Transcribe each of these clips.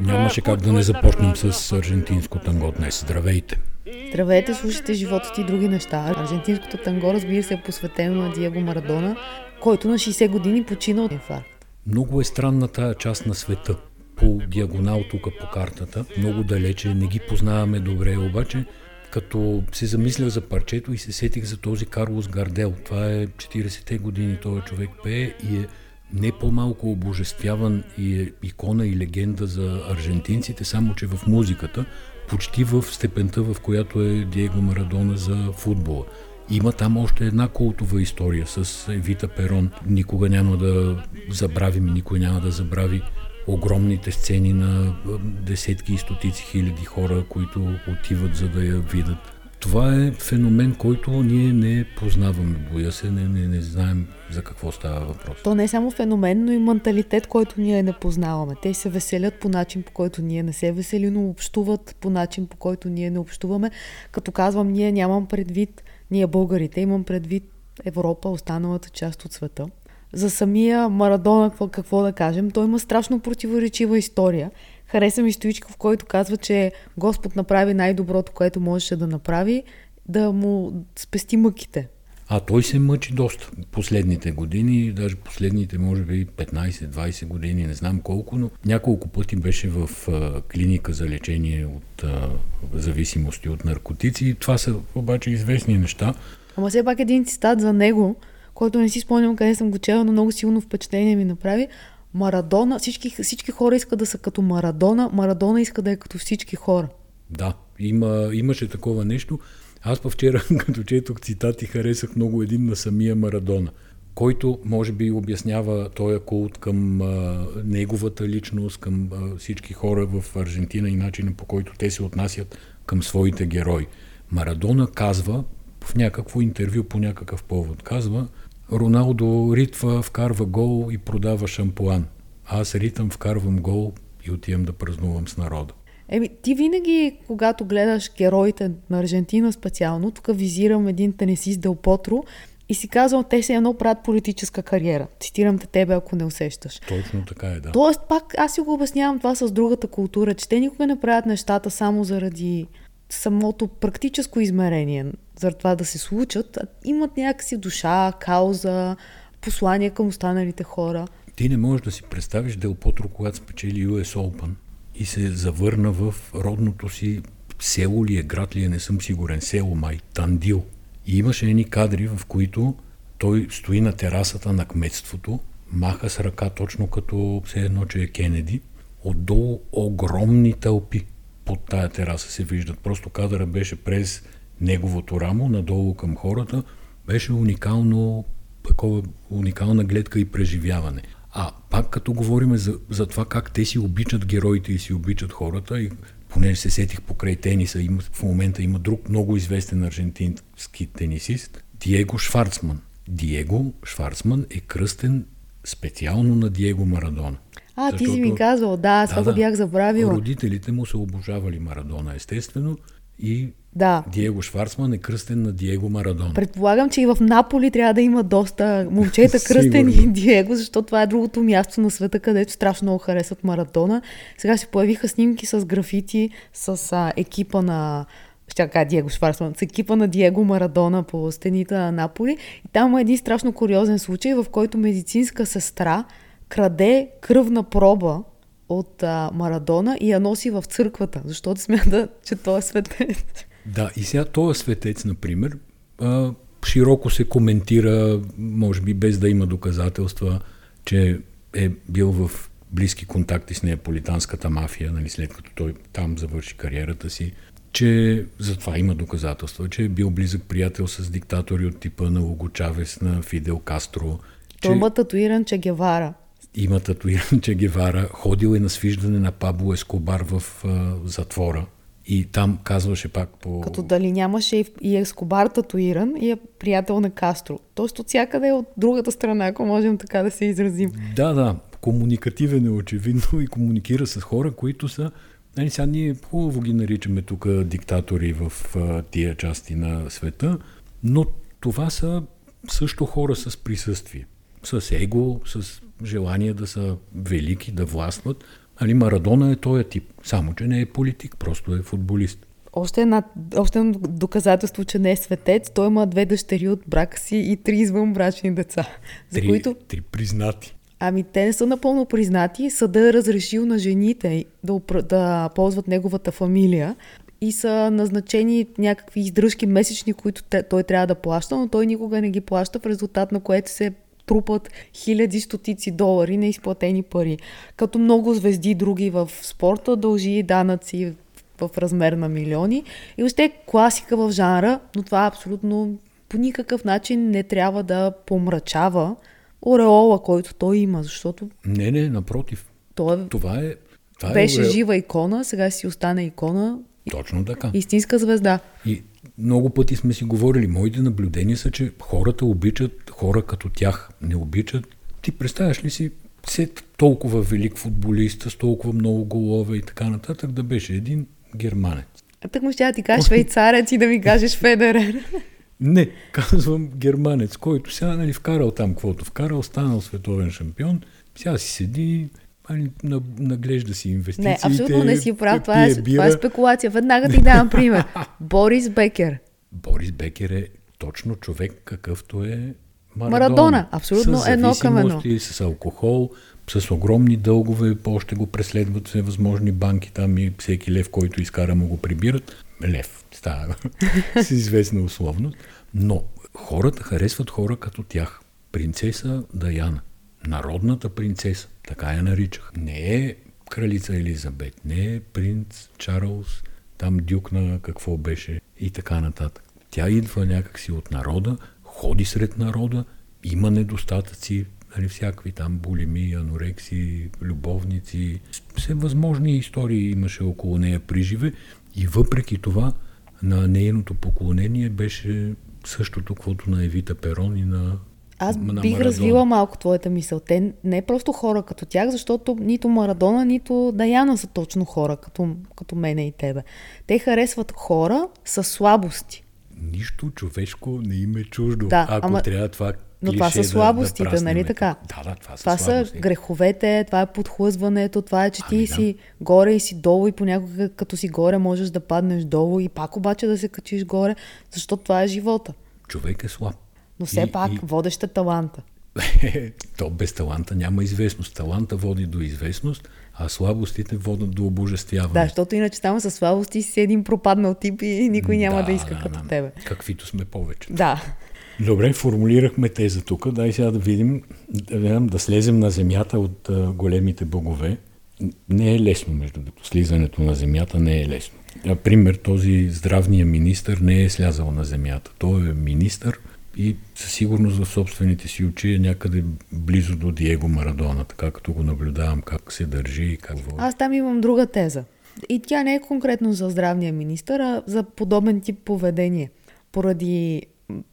Нямаше как да не започнем с аржентинско танго днес. Здравейте! Здравейте, слушайте живота и други неща. Аржентинското танго, разбира се, е посветено на Диего Марадона, който на 60 години почина от инфаркт. Много е странна тая част на света. По диагонал тук по картата, много далече, не ги познаваме добре, обаче като се замислях за парчето и се сетих за този Карлос Гардел. Това е 40-те години, този човек пее и е не по-малко обожествяван и е икона и легенда за аржентинците, само че в музиката, почти в степента, в която е Диего Марадона за футбола. Има там още една култова история с Евита Перон. Никога няма да забравим, никой няма да забрави огромните сцени на десетки и стотици хиляди хора, които отиват за да я видят. Това е феномен, който ние не познаваме, боя се, не, не, не знаем за какво става въпрос. То не е само феномен, но и менталитет, който ние не познаваме. Те се веселят по начин, по който ние не се весели, но общуват по начин, по който ние не общуваме. Като казвам ние, нямам предвид ние българите, имам предвид Европа, останалата част от света. За самия Марадона, какво, да кажем, той има страшно противоречива история. Хареса ми стоичка, в който казва, че Господ направи най-доброто, което можеше да направи, да му спести мъките. А той се мъчи доста последните години, даже последните може би 15-20 години, не знам колко, но няколко пъти беше в а, клиника за лечение от а, зависимости от наркотици. Това са обаче известни неща. Ама все пак един цитат за него, който не си спомням къде съм го чела, но много силно впечатление ми направи. Марадона, всички, всички хора искат да са като Марадона, Марадона иска да е като всички хора. Да, има, имаше такова нещо. Аз по вчера, като четох цитати, харесах много един на самия Марадона, който може би обяснява този култ към а, неговата личност, към а, всички хора в Аржентина и начина по който те се отнасят към своите герои. Марадона казва в някакво интервю по някакъв повод, казва Роналдо ритва, вкарва гол и продава шампуан. Аз ритам, вкарвам гол и отивам да празнувам с народа. Еми, ти винаги, когато гледаш героите на Аржентина специално, тук визирам един тенесист Дел Потро и си казвам, те се едно правят политическа кариера. Цитирам те тебе, ако не усещаш. Точно така е, да. Тоест, пак аз си го обяснявам това с другата култура, че те никога не правят нещата само заради самото практическо измерение, за това да се случат, имат някакси душа, кауза, послание към останалите хора. Ти не можеш да си представиш Дел Потро, когато спечели US Open и се завърна в родното си село ли е, град ли е, не съм сигурен, село май, Тандил. И имаше едни кадри, в които той стои на терасата на кметството, маха с ръка точно като все едно, че е Кенеди. Отдолу огромни тълпи под тая тераса се виждат. Просто кадъра беше през неговото рамо, надолу към хората. Беше уникално, такова уникална гледка и преживяване. А пак като говорим за, за това как те си обичат героите и си обичат хората, и понеже се сетих покрай тениса, има, в момента има друг много известен аржентински тенисист, Диего Шварцман. Диего Шварцман е кръстен специално на Диего Марадона. А, Защото, ти си ми казал, да, това да, го бях забравила. Родителите му са обожавали Марадона, естествено, и да. Диего Шварцман е кръстен на Диего Марадон. Предполагам, че и в Наполи трябва да има доста момчета кръстени Диего, защото това е другото място на света, където страшно много харесват Марадона. Сега се появиха снимки с графити, с а, екипа на ще кажа Диего Шварцман, с екипа на Диего Марадона по стените на Наполи. И там има един страшно куриозен случай, в който медицинска сестра краде кръвна проба от а, Марадона и я носи в църквата, защото смята, че той е светец. Да, и сега този светец, например, а, широко се коментира, може би без да има доказателства, че е бил в близки контакти с неаполитанската мафия, нали, след като той там завърши кариерата си, че за това има доказателства, че е бил близък приятел с диктатори от типа на Уго Чавес, на Фидел Кастро. Той че... има татуиран Че Гевара има татуиран Че Гевара, ходил е на свиждане на Пабло Ескобар в а, затвора. И там казваше пак по... Като дали нямаше и Ескобар татуиран и е приятел на Кастро. Тоест от всякъде е от другата страна, ако можем така да се изразим. Да, да. Комуникативен е очевидно и комуникира с хора, които са... Нали, сега ние хубаво ги наричаме тук диктатори в а, тия части на света, но това са също хора с присъствие с его, с желание да са велики, да властват. Али Марадона е този тип, само че не е политик, просто е футболист. Още, една, още едно доказателство, че не е светец. Той има две дъщери от брака си и три извънбрачни деца. За три, които... три признати. Ами те не са напълно признати. Съда е разрешил на жените да, да ползват неговата фамилия и са назначени някакви издръжки месечни, които той трябва да плаща, но той никога не ги плаща, в резултат на което се трупат хиляди стотици долари на изплатени пари. Като много звезди други в спорта дължи данъци в размер на милиони. И още е класика в жанра, но това абсолютно по никакъв начин не трябва да помрачава ореола, който той има, защото... Не, не, напротив. Той е... Това е... Това е беше е жива икона, сега си остана икона. Точно така. Истинска звезда. И много пъти сме си говорили, моите наблюдения са, че хората обичат хора като тях. Не обичат. Ти представяш ли си все толкова велик футболист, с толкова много голове и така нататък, да беше един германец. А так му ще ти кажеш швейцарец и да ми кажеш Федерер. Не, казвам германец, който сега нали, вкарал там каквото вкарал, станал световен шампион, сега си седи, али, наглежда си инвестициите. Не, абсолютно не си прав. Това е, това е спекулация. Веднага ти давам пример. Борис Бекер. Борис Бекер е точно човек, какъвто е Марадона. Марадона. Абсолютно едно към едно. С алкохол, с огромни дългове, още го преследват всевъзможни банки там и всеки лев, който изкара му го прибират. Лев, става с известна условност. Но хората харесват хора като тях. Принцеса Даяна. Народната принцеса. Така я наричах. Не е кралица Елизабет, не е принц Чарлз, там дюк на какво беше и така нататък. Тя идва някакси от народа, ходи сред народа, има недостатъци, нали, всякакви там булими, анорекси, любовници, всевъзможни истории имаше около нея при живе и въпреки това на нейното поклонение беше същото, каквото на Евита Перон и на аз на бих Марадона. развила малко твоята мисъл. Те не е просто хора като тях, защото нито Марадона, нито Даяна са точно хора, като, като мене и тебе. Те харесват хора с слабости. Нищо човешко не им е чуждо. Да, Ако ама... трябва това но това са слабостите, да, да нали така? Да, да, това са Това са греховете, това е подхлъзването, това е, че ти ами, да. си горе и си долу и понякога като си горе можеш да паднеш долу и пак обаче да се качиш горе, защото това е живота. Човек е слаб. Но все и, пак и... водеща таланта. То без таланта няма известност. Таланта води до известност, а слабостите водят до обожествяване. Да, защото иначе там с слабости си един пропаднал тип и никой няма да, да иска да, като да, тебе. Каквито сме повече. Да. Добре, формулирахме теза тук. Дай сега да видим, да, да слезем на земята от а, големите богове. Не е лесно, между другото. Слизането на земята не е лесно. Например, този здравния министр не е слязал на земята. Той е министър и със сигурност за собствените си очи е някъде близо до Диего Марадона, така като го наблюдавам как се държи и как води. Аз там имам друга теза. И тя не е конкретно за здравния министър, а за подобен тип поведение. Поради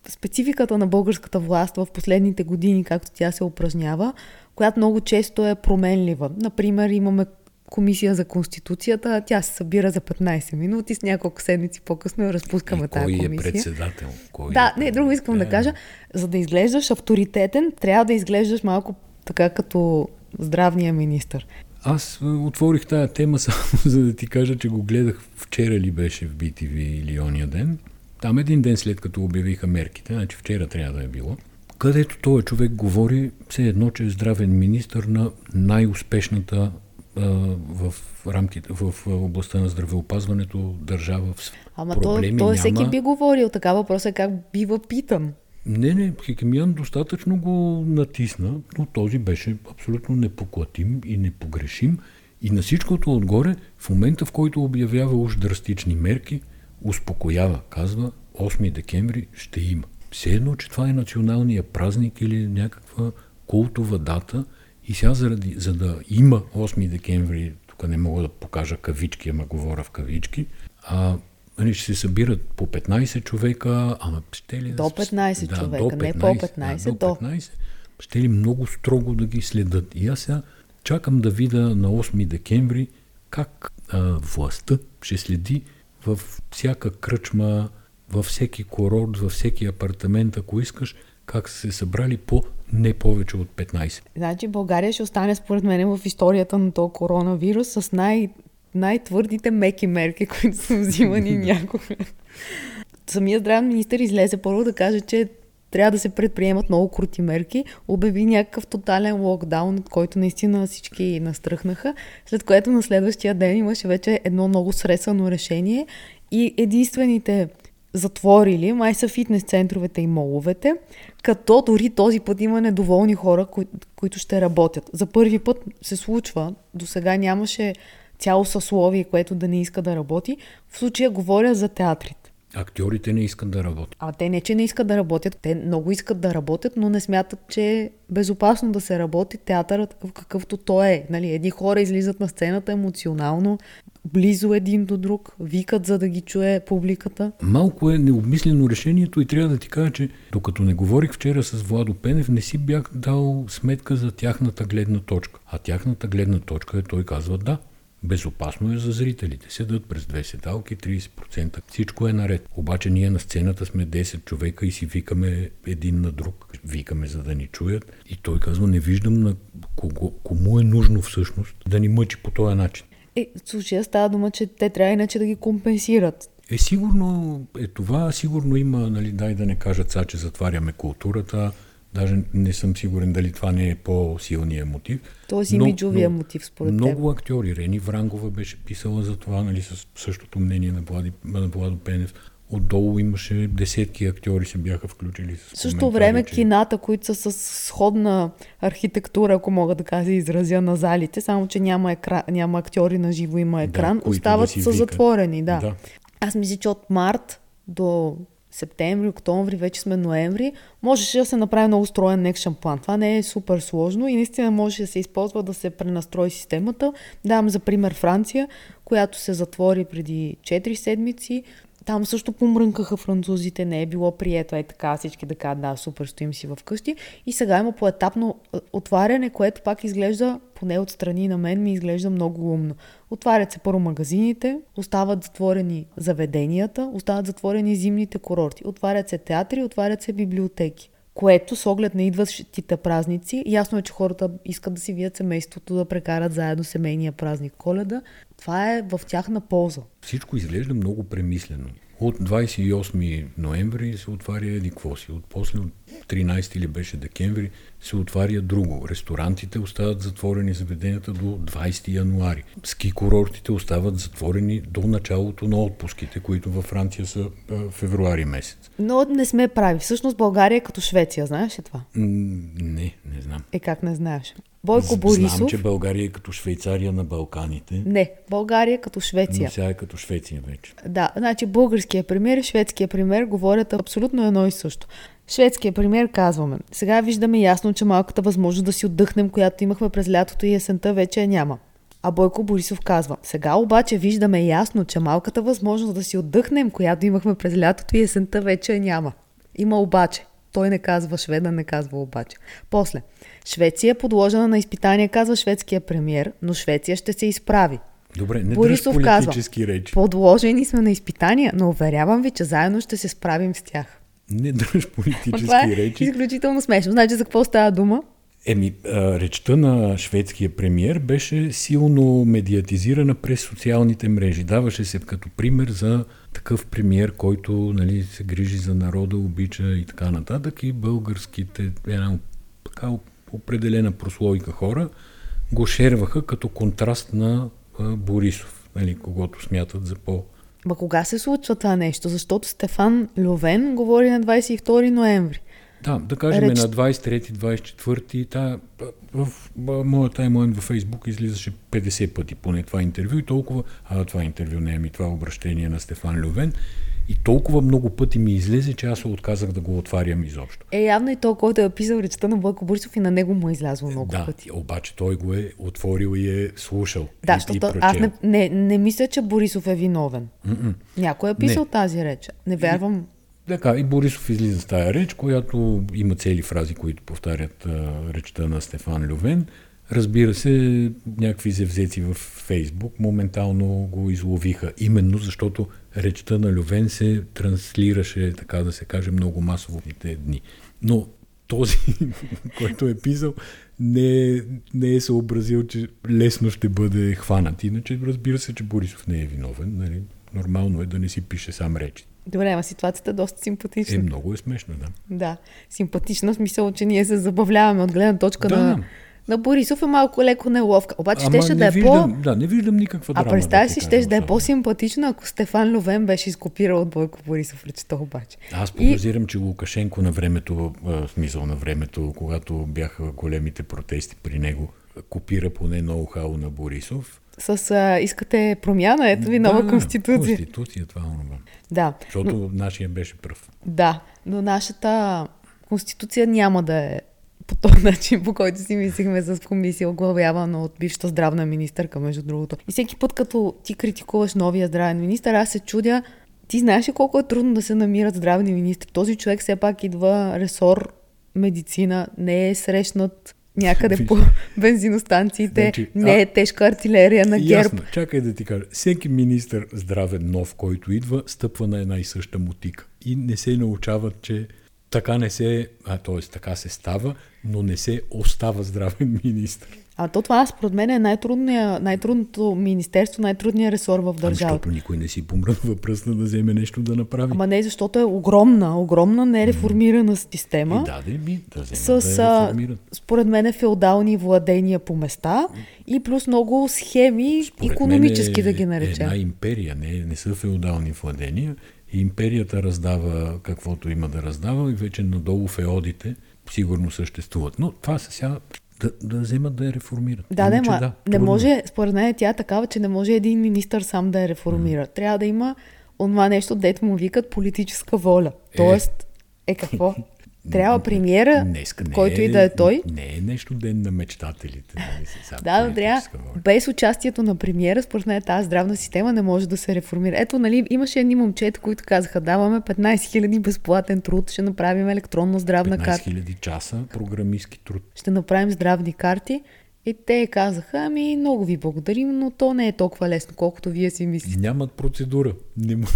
спецификата на българската власт в последните години, както тя се упражнява, която много често е променлива. Например, имаме комисия за Конституцията, тя се събира за 15 минути, с няколко седмици по-късно разпускаме тази комисия. Кой е председател? Кой да, е не, друго искам да. да кажа. За да изглеждаш авторитетен, трябва да изглеждаш малко така като здравния министр. Аз отворих тая тема само за да ти кажа, че го гледах вчера ли беше в BTV или ония ден. Там един ден след като обявиха мерките, значи вчера трябва да е било, където този човек говори все едно, че е здравен министр на най-успешната в рамките, в областта на здравеопазването държава в Ама Проблеми той, той всеки би говорил, така въпрос е как бива питан. Не, не, Хикемиян достатъчно го натисна, но този беше абсолютно непоклатим и непогрешим. И на всичкото отгоре, в момента в който обявява уж драстични мерки, успокоява, казва 8 декември ще има. Все едно, че това е националния празник или някаква култова дата и сега заради, за да има 8 декември, тук не мога да покажа кавички, ама говоря в кавички, а, нали, ще се събират по 15 човека, ама ще ли... До 15 да, човека, до 15, не по 15, да, до 15. Ще ли много строго да ги следят. И аз сега чакам да видя на 8 декември как а, властта ще следи във всяка кръчма, във всеки курорт, във всеки апартамент, ако искаш, как са се събрали по не повече от 15. Значи България ще остане според мен в историята на този коронавирус с най- най-твърдите меки мерки, които са взимани някога. Самият здравен министр излезе първо да каже, че трябва да се предприемат много крути мерки. Обяви някакъв тотален локдаун, от който наистина всички настръхнаха, след което на следващия ден имаше вече едно много сресано решение и единствените затворили, май са фитнес центровете и моловете, като дори този път има недоволни хора, кои, които ще работят. За първи път се случва, до сега нямаше цяло съсловие, което да не иска да работи. В случая говоря за театрите. Актьорите не искат да работят. А те не, че не искат да работят, те много искат да работят, но не смятат, че е безопасно да се работи театърът какъвто той е. Нали, едни хора излизат на сцената емоционално, близо един до друг, викат за да ги чуе публиката. Малко е необмислено решението и трябва да ти кажа, че докато не говорих вчера с Владо Пенев, не си бях дал сметка за тяхната гледна точка. А тяхната гледна точка е, той казва да, Безопасно е за зрителите. Седат през две седалки, 30%. Всичко е наред. Обаче ние на сцената сме 10 човека и си викаме един на друг. Викаме за да ни чуят. И той казва, не виждам на кого, кому е нужно всъщност да ни мъчи по този начин. Е, случая става дума, че те трябва иначе да ги компенсират. Е, сигурно е това, сигурно има, нали, дай да не кажат сега, че затваряме културата, Даже не съм сигурен дали това не е по-силният мотив. Тоест имиджовия мотив, според много теб. Много актьори. Рени Врангова беше писала за това, нали, с същото мнение на, Влади, на Владо Пенев. Отдолу имаше десетки актьори се бяха включили. В същото време че... кината, които са с сходна архитектура, ако мога да кажа, изразя на залите, само че няма, екра... няма актьори на живо, има екран, да, остават да са затворени. Да. да. Аз мисля, че от март до септември, октомври, вече сме ноември, можеше да се направи много строен екшен план. Това не е супер сложно и наистина може да се използва да се пренастрои системата. Давам за пример Франция, която се затвори преди 4 седмици. Там също помрънкаха французите, не е било прието е така всички да кажат да, супер, стоим си вкъщи. И сега има поетапно отваряне, което пак изглежда, поне от страни на мен, ми изглежда много умно. Отварят се първо магазините, остават затворени заведенията, остават затворени зимните курорти, отварят се театри, отварят се библиотеки. Което с оглед на идващите празници, ясно е, че хората искат да си видят семейството, да прекарат заедно семейния празник Коледа. Това е в тяхна полза. Всичко изглежда много премислено. От 28 ноември се отваря еди какво си. От после от 13 или беше декември се отваря друго. Ресторантите остават затворени заведенията до 20 януари. Ски курортите остават затворени до началото на отпуските, които във Франция са февруари месец. Но не сме прави. Всъщност България е като Швеция, знаеш ли това? не, не знам. Е как не знаеш? Бойко Борисов. Знам, че България е като Швейцария на Балканите. Не, България е като Швеция. Но сега е като Швеция вече. Да, значи българския премьер и шведския премьер говорят абсолютно едно и също. Шведския премьер казваме. Сега виждаме ясно, че малката възможност да си отдъхнем, която имахме през лятото и есента, вече няма. А Бойко Борисов казва, сега обаче виждаме ясно, че малката възможност да си отдъхнем, която имахме през лятото и есента, вече няма. Има обаче. Той не казва шведа, не казва обаче. После. Швеция е подложена на изпитание, казва шведския премьер, но Швеция ще се изправи. Добре, не Борисов политически казва, речи. Подложени сме на изпитания, но уверявам ви, че заедно ще се справим с тях. Не дръж политически това е речи. изключително смешно. Значи за какво става дума? Еми, речта на шведския премьер беше силно медиатизирана през социалните мрежи. Даваше се като пример за такъв премьер, който нали, се грижи за народа, обича и така нататък. И българските, една така определена прослойка хора го шерваха като контраст на Борисов, нали, когато смятат за по- Ма кога се случва това нещо? Защото Стефан Льовен говори на 22 ноември. Да, да кажем Реч... на 23-24, та, в, в моя таймлайн във Фейсбук излизаше 50 пъти поне това интервю и толкова, а това интервю не е ми това обращение на Стефан Льовен. И толкова много пъти ми излезе, че аз се отказах да го отварям изобщо. Е, явно и то, който е писал речта на Бойко Борисов и на него му е излязло много да, пъти. Обаче той го е отворил и е слушал. Да, защото аз не, не, не мисля, че Борисов е виновен. Mm-mm. Някой е писал не. тази реч. Не вярвам. И, така, и Борисов излиза с тази реч, която има цели фрази, които повтарят а, речта на Стефан Лювен. Разбира се, някакви зевзеци в Фейсбук моментално го изловиха, именно защото речта на Лювен се транслираше, така да се каже, много масово в тези дни. Но този, който е писал, не, не е съобразил, че лесно ще бъде хванат. Иначе разбира се, че Борисов не е виновен. Нали? Нормално е да не си пише сам речи. Добре, ама ситуацията е доста симпатична. Е, много е смешно, да. Да, симпатична в смисъл, че ние се забавляваме от гледна точка Да. на, на Борисов е малко леко неловка. Обаче Ама щеше да е виждам, по... Да, не виждам никаква А драма. представя ти си, кажа щеше да е по-симпатично, ако Стефан Ловен беше изкопирал от Бойко Борисов речта обаче. Аз И- подозирам, че Лукашенко на времето, а, в смисъл на времето, когато бяха големите протести при него, копира поне ноу-хау на Борисов. С а, искате промяна, ето ви нова Да, конституция. Конституция, това е. Да, Защото нашия беше пръв. да, но нашата конституция няма да е по този начин, по който си мислихме с комисия, оглавявана от бившата здравна министърка, между другото. И всеки път, като ти критикуваш новия здравен министр, аз се чудя, ти знаеш ли колко е трудно да се намират здравни министри? Този човек все пак идва ресор медицина, не е срещнат някъде по бензиностанциите, Значи, не а- е тежка артилерия на ГЕРБ. Ясно, чакай да ти кажа. Всеки министр здравен нов, който идва, стъпва на една и съща мутика. И не се научават, че така не се, а, т.е. така се става, но не се остава здравен министр. А то това според мен е най-трудния, най-трудното министерство, най-трудният ресор в Ами, държавата. защото никой не си помръдва пръстна да вземе нещо да направи. Ама не, защото е огромна, огромна нереформирана система. И даде ми да вземат с, да я а, реформират. според мен, феодални владения по места и плюс много схеми, Според економически е да ги наречем. Една империя, не, не са феодални владения. Империята раздава каквото има да раздава и вече надолу феодите сигурно съществуват. Но това са сега да, да вземат да я реформират. Да, да, Иначе ма, не трудно. може, според мен тя е такава, че не може един министър сам да я реформира. Трябва да има онова нещо, дето му викат политическа воля. Тоест, е какво? Трябва премиера, Днеска не който е, и да е той. Не е нещо ден на мечтателите. Нали, сега Да, но трябва, без участието на премиера, според мен тази здравна система не може да се реформира. Ето, нали, имаше едни момчета, които казаха, даваме 15 000 безплатен труд, ще направим електронна здравна 15 карта, 000 часа програмистски труд. ще направим здравни карти. И те казаха, ами много ви благодарим, но то не е толкова лесно, колкото вие си мислите. Нямат процедура. Не, м-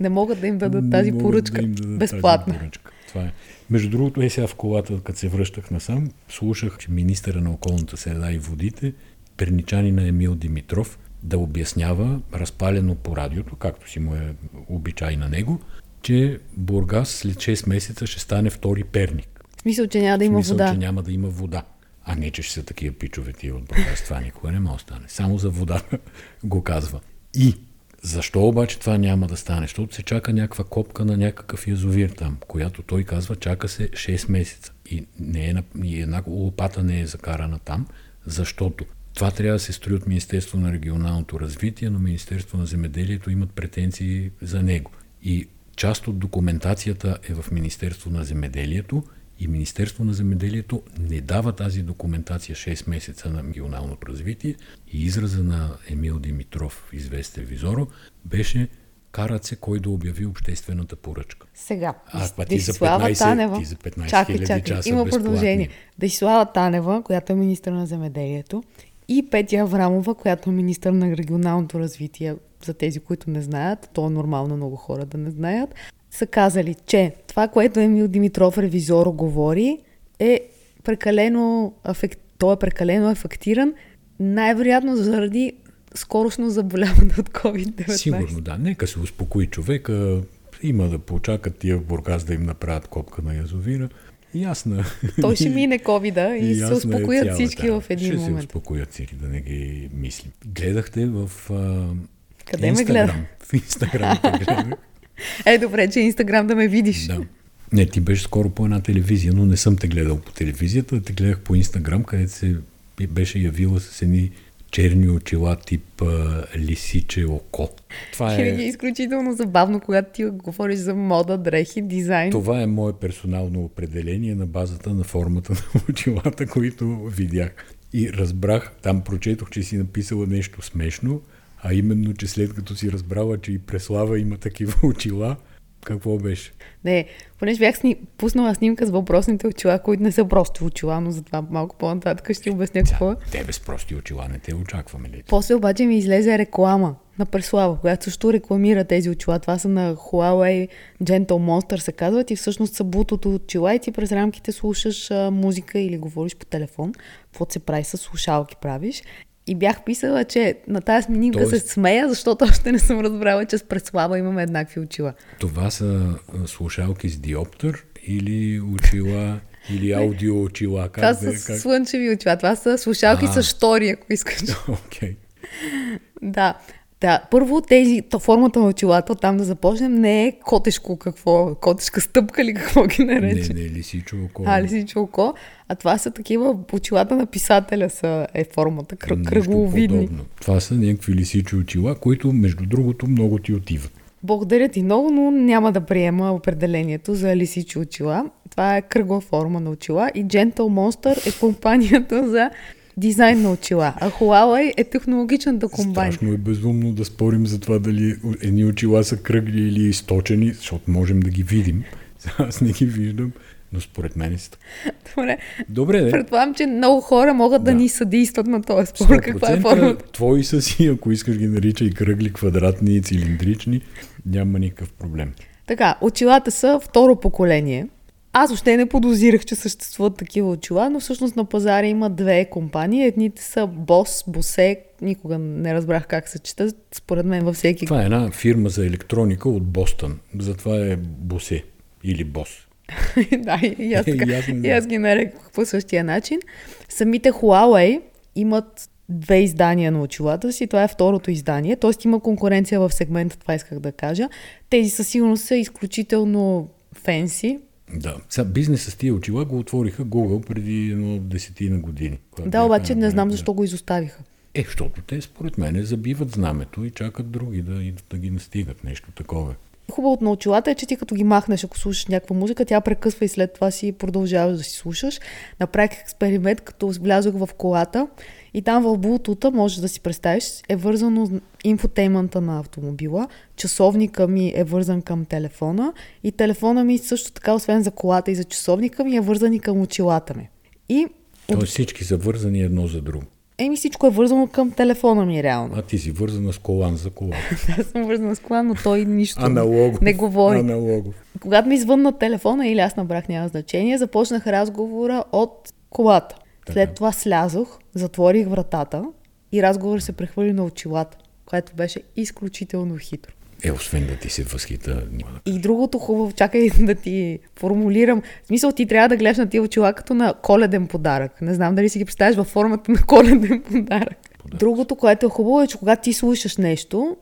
Не могат да им дадат не тази поръчка да им дадат безплатна. Тази поръчка. Това е. Между другото, е сега в колата, като се връщах насам, слушах, че министъра на околната среда и водите, перничанина Емил Димитров, да обяснява, разпалено по радиото, както си му е обичай на него, че Бургас след 6 месеца ще стане втори перник. В смисъл, че няма да има смисъл, вода. че няма да има вода. А не, че ще са такива пичове тия от Бургас. Това никога не може да стане. Само за вода го казва. И защо обаче това няма да стане? Защото се чака някаква копка на някакъв язовир там, която той казва чака се 6 месеца. И, не е, и една лопата не е закарана там, защото това трябва да се строи от Министерство на регионалното развитие, но Министерство на земеделието имат претенции за него. И част от документацията е в Министерство на земеделието и Министерство на земеделието не дава тази документация 6 месеца на регионалното развитие и израза на Емил Димитров, известен Визоро, беше карат се кой да обяви обществената поръчка. Сега, А, па ти за Десислава 15 Танева, ти за 15 чакай, чакай, часа има продължение. Десислава Танева, която е министър на земеделието, и Петя Аврамова, която е министър на регионалното развитие, за тези, които не знаят, то е нормално много хора да не знаят, са казали, че това, което Емил Димитров ревизоро говори, е прекалено, афект... той е прекалено афектиран, най-вероятно заради скорошно заболяване от COVID-19. Сигурно, да. Нека се успокои човека. Има да почакат тия в Бургас да им направят копка на язовира. Ясна. Той ще мине ковида и, се ясна е успокоят цялата всички в един ще момент. се успокоят всички, да не ги мислим. Гледахте в а, Къде ме Инстаграм. гледа? В Инстаграм. Е, добре, че Инстаграм да ме видиш. Да. Не, ти беше скоро по една телевизия, но не съм те гледал по телевизията, те гледах по Инстаграм, където се беше явила с едни черни очила тип а, лисиче око. Това е е, изключително забавно, когато ти говориш за мода, дрехи, дизайн. това е мое персонално определение на базата на формата на очилата, които видях. И разбрах, там прочетох, че си написала нещо смешно, а именно, че след като си разбрала, че и Преслава има такива очила, какво беше? Не, понеже бях сни... пуснала снимка с въпросните очила, които не са просто очила, но затова малко по-нататък ще обясня какво е. Тебе с прости очила не те очакваме ли? После обаче ми излезе реклама на Преслава, която също рекламира тези очила. Това са на Huawei Gentle Monster се казват и всъщност са бутото очила и ти през рамките слушаш а, музика или говориш по телефон. Каквото се прави с слушалки правиш. И бях писала, че на тази снимка Тоест... се смея, защото още не съм разбрала, че с Преслава имаме еднакви очила. Това са слушалки с диоптър или очила или аудио очила? Как това са как... слънчеви очила. Това са слушалки а, с штори, ако искаш. Okay. да. Да, първо тези, формата на очилата, там да започнем, не е котешко какво, котешка стъпка ли какво ги нарече. Не, не, лисичо око. А, лисичо око. А това са такива, очилата на писателя са, е формата, кръ, кръгловидни. Подобно. Това са някакви лисичи очила, които, между другото, много ти отиват. Благодаря ти много, но няма да приема определението за лисичи очила. Това е кръгла форма на очила и Gentle Monster е компанията за дизайн на очила. А Huawei е технологичната компания. Страшно е безумно да спорим за това дали едни очила са кръгли или източени, защото можем да ги видим. Аз не ги виждам. Но според мен са. Добре. Добре, де. Предполагам, че много хора могат да, да ни съдействат на този спор. Каква е формата? Твои са си, ако искаш ги наричай кръгли, квадратни и цилиндрични, няма никакъв проблем. Така, очилата са второ поколение. Аз още не подозирах, че съществуват такива очила, но всъщност на пазара има две компании. Едните са Boss, Bose, никога не разбрах как се чета, според мен във всеки... Това е една фирма за електроника от Бостън, затова е Bose или Бос. да, и аз, така, и аз ги нарекох по същия начин. Самите Huawei имат две издания на очилата си. Това е второто издание, т.е. има конкуренция в сегмента, това исках да кажа. Тези със сигурност са изключително фенси, да. Сега бизнеса с тия очила го отвориха Google преди едно десетина години. Да, обаче не знам защо го изоставиха. Е, защото те според мен забиват знамето и чакат други да, да ги настигат нещо такова. Хубавото на очилата е, че ти като ги махнеш, ако слушаш някаква музика, тя прекъсва и след това си продължаваш да си слушаш. Направих експеримент, като влязох в колата и там в Bluetooth можеш да си представиш, е вързано инфотеймента на автомобила, часовника ми е вързан към телефона и телефона ми също така, освен за колата и за часовника ми, е вързан и към очилата ми. И... Тоест всички са вързани едно за друго. Еми всичко е вързано към телефона ми, реално. А ти си вързана с колан за кола. Аз съм вързана с колан, но той нищо Аналогов. не говори. Аналогов. Когато ми извънна телефона или аз набрах няма значение, започнах разговора от колата. След това слязох, затворих вратата и разговор се прехвърли на очилата, което беше изключително хитро. Е, освен да ти се възхита. И другото хубаво, чакай да ти формулирам. В смисъл, ти трябва да гледаш на тия очила като на коледен подарък. Не знам дали си ги представяш във формата на коледен подарък. подарък. Другото, което е хубаво е, че когато ти слушаш нещо,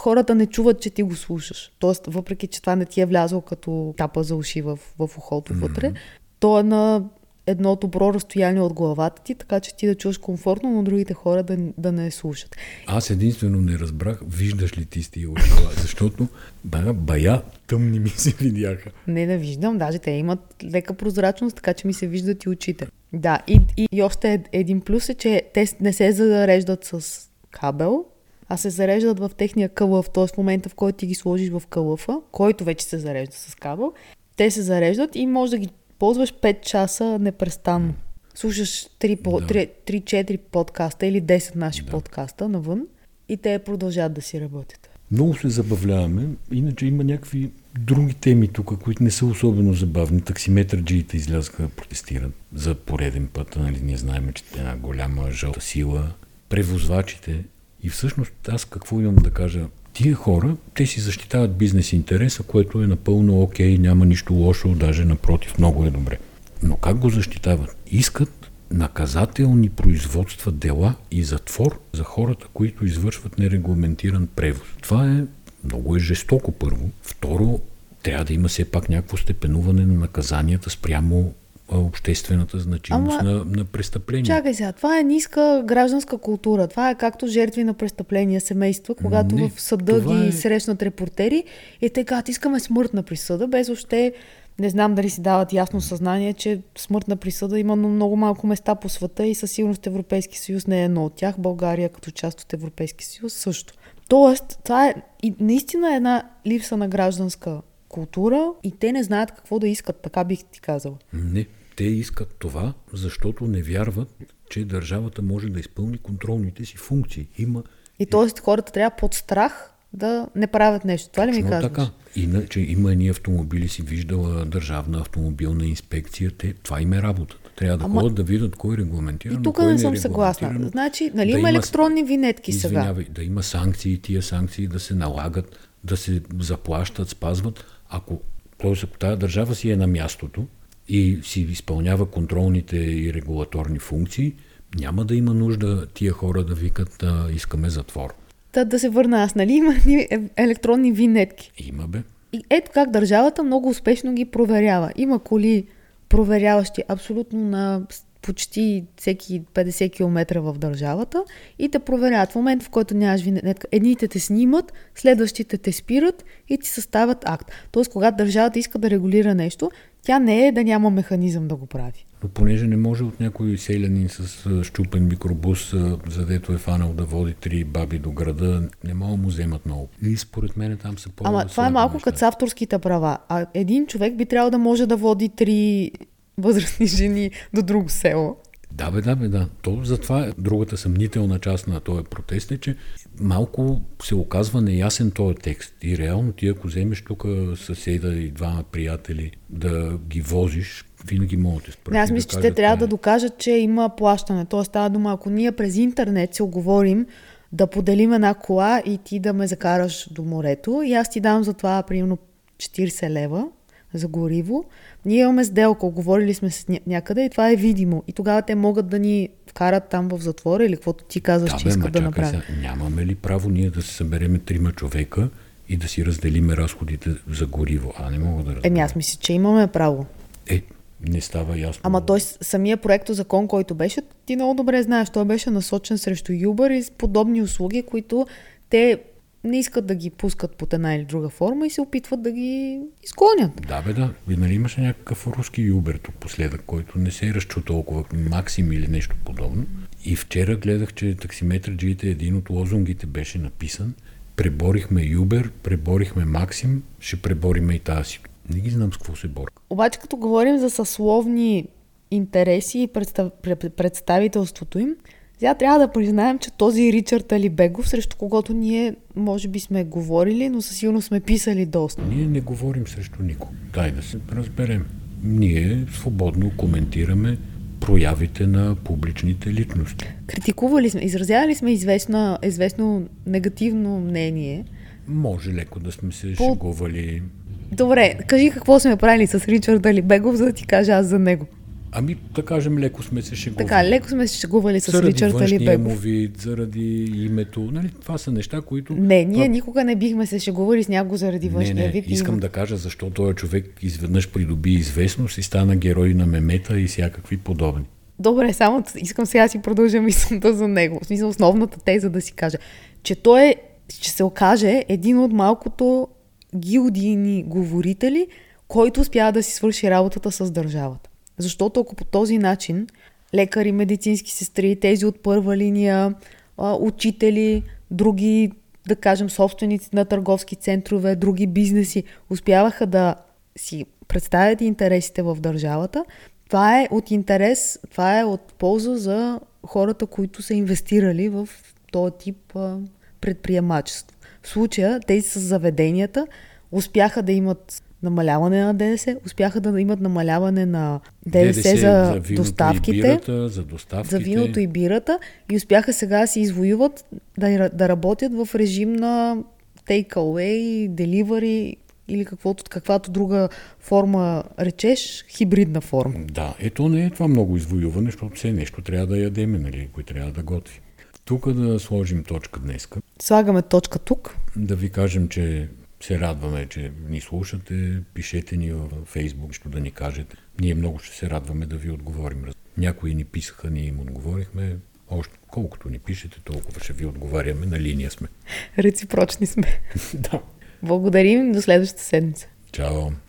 хората не чуват, че ти го слушаш. Тоест, въпреки, че това не ти е влязло като тапа за уши в, в ухото вътре, mm-hmm. то е на едно добро разстояние от главата ти, така че ти да чуваш комфортно, но другите хора да, да не слушат. Аз единствено не разбрах, виждаш ли ти с тия очила, защото бая, бая тъмни ми се видяха. Не, да виждам, даже те имат лека прозрачност, така че ми се виждат и очите. Да, и, и, и още един плюс е, че те не се зареждат с кабел, а се зареждат в техния кълъв, т.е. в момента в който ти ги сложиш в кълъфа, който вече се зарежда с кабел, те се зареждат и може да ги ползваш 5 часа непрестанно. Слушаш 3-4 да. подкаста или 10 наши да. подкаста навън и те продължават да си работят. Много се забавляваме, иначе има някакви други теми тук, които не са особено забавни. Таксиметърджиите излязаха да протестират за пореден път. Нали? Ние знаем, че е една голяма жълта сила. Превозвачите. И всъщност аз какво имам да кажа? Тия хора, те си защитават бизнес интереса, което е напълно окей, няма нищо лошо, даже напротив, много е добре. Но как го защитават? Искат наказателни производства, дела и затвор за хората, които извършват нерегламентиран превоз. Това е много е жестоко първо. Второ, трябва да има все пак някакво степенуване на наказанията спрямо обществената значимост Ама, на, на престъпление. Чакай сега, това е ниска гражданска култура. Това е както жертви на престъпления семейства, когато Не, в съда ги е... срещнат репортери и те казват, искаме смъртна присъда, без още не знам дали си дават ясно съзнание, че смъртна присъда има много малко места по света и със сигурност Европейски съюз не е едно от тях. България като част от Европейски съюз също. Тоест, това е и наистина е една липса на гражданска култура и те не знаят какво да искат, така бих ти казал. Не, те искат това, защото не вярват, че държавата може да изпълни контролните си функции. Има И т.е. хората трябва под страх да не правят нещо. Това ли ми Точно казваш? така. Иначе има едни автомобили, си виждала държавна автомобилна инспекция. Те, това им е работата. Трябва да Ама- ходят да видят кой е регламентиран. И тук не е съм съгласна. Значи, нали Да има електронни винетки сега? Извинявай, да има санкции, тия санкции да се налагат, да се заплащат, спазват. Ако, т.е. ако тази държава си е на мястото и си изпълнява контролните и регулаторни функции, няма да има нужда тия хора да викат да искаме затвор. Та да се върна аз, нали има ни е- електронни винетки. Има бе. И ето как държавата много успешно ги проверява. Има коли, проверяващи абсолютно на почти всеки 50 км в държавата и те проверяват. В момента, в който нямаш винетка, едните те снимат, следващите те спират и ти съставят акт. Тоест, когато държавата иска да регулира нещо, тя не е да няма механизъм да го прави. Но понеже не може от някой селянин с щупен микробус, задето е фанал да води три баби до града, не могат да му вземат много. И според мен там са по Ама това е малко като с авторските права. А един човек би трябвало да може да води три възрастни жени до друго село. Да, бе, да, бе, да. То затова е другата съмнителна част на този протест е, че малко се оказва неясен този текст. И реално ти, ако вземеш тук съседа и двама приятели да ги возиш, винаги могат да спрат. Аз мисля, че те трябва да «Не». докажат, че има плащане. Тоест става дума, ако ние през интернет се оговорим да поделим една кола и ти да ме закараш до морето и аз ти дам за това примерно 40 лева за гориво. Ние имаме сделка, оговорили сме ня- някъде и това е видимо. И тогава те могат да ни вкарат там в затвора или каквото ти казваш, Да, че бе, искат да направят. нямаме ли право ние да се събереме трима човека и да си разделиме разходите за гориво? А не мога да разбера. Еми аз мисля, че имаме право. Е, не става ясно. Ама той с- самия проекто закон, който беше, ти много добре знаеш, той беше насочен срещу Uber и с подобни услуги, които те не искат да ги пускат под една или друга форма и се опитват да ги изгонят. Да, бе, да. И нали имаше някакъв руски юбер тук последък, който не се е разчу толкова, Максим или нещо подобно. И вчера гледах, че таксиметраджиите, един от лозунгите беше написан Преборихме Юбер, преборихме Максим, ще пребориме и тази. Не ги знам с какво се борка. Обаче като говорим за съсловни интереси и представ... пре- представителството им, сега трябва да признаем, че този Ричард Алибегов, срещу когото ние може би сме говорили, но със сигурност сме писали доста. Ние не говорим срещу никого. Дай да се разберем. Ние свободно коментираме проявите на публичните личности. Критикували сме, изразявали сме известно, известно негативно мнение. Може леко да сме се По- шегували. Добре, кажи какво сме правили с Ричард Алибегов, за да ти кажа аз за него. Ами, да кажем, леко сме се шегували. Така, леко сме се шегували с заради Ричард външния му вид, заради името. Нали, това са неща, които... Не, ние това- никога не бихме се шегували с някого заради не, външния не, вид. и искам да кажа защо този човек изведнъж придоби известност и стана герой на мемета и всякакви подобни. Добре, само искам сега да си продължа мисълта за него. В смисъл основната теза да си кажа, че той е, ще се окаже един от малкото гилдийни говорители, който успява да си свърши работата с държавата. Защото ако по този начин лекари, медицински сестри, тези от първа линия, учители, други, да кажем, собственици на търговски центрове, други бизнеси, успяваха да си представят интересите в държавата, това е от интерес, това е от полза за хората, които са инвестирали в този тип предприемачество. В случая тези с заведенията успяха да имат намаляване на ДДС, успяха да имат намаляване на ДДС, за, виното доставките, бирата, за доставките. за виното и бирата и успяха сега да си извоюват да, да работят в режим на take away, delivery или каквото, каквато друга форма речеш, хибридна форма. Да, ето не е това много извоюване, защото все нещо трябва да ядеме, нали, кой трябва да готви. Тук да сложим точка днеска. Слагаме точка тук. Да ви кажем, че се радваме, че ни слушате, пишете ни във Фейсбук, нещо да ни кажете. Ние много ще се радваме да ви отговорим. Някои ни писаха, ние им отговорихме. Още колкото ни пишете, толкова ще ви отговаряме. На линия сме. Реципрочни сме. да. Благодарим до следващата седмица. Чао.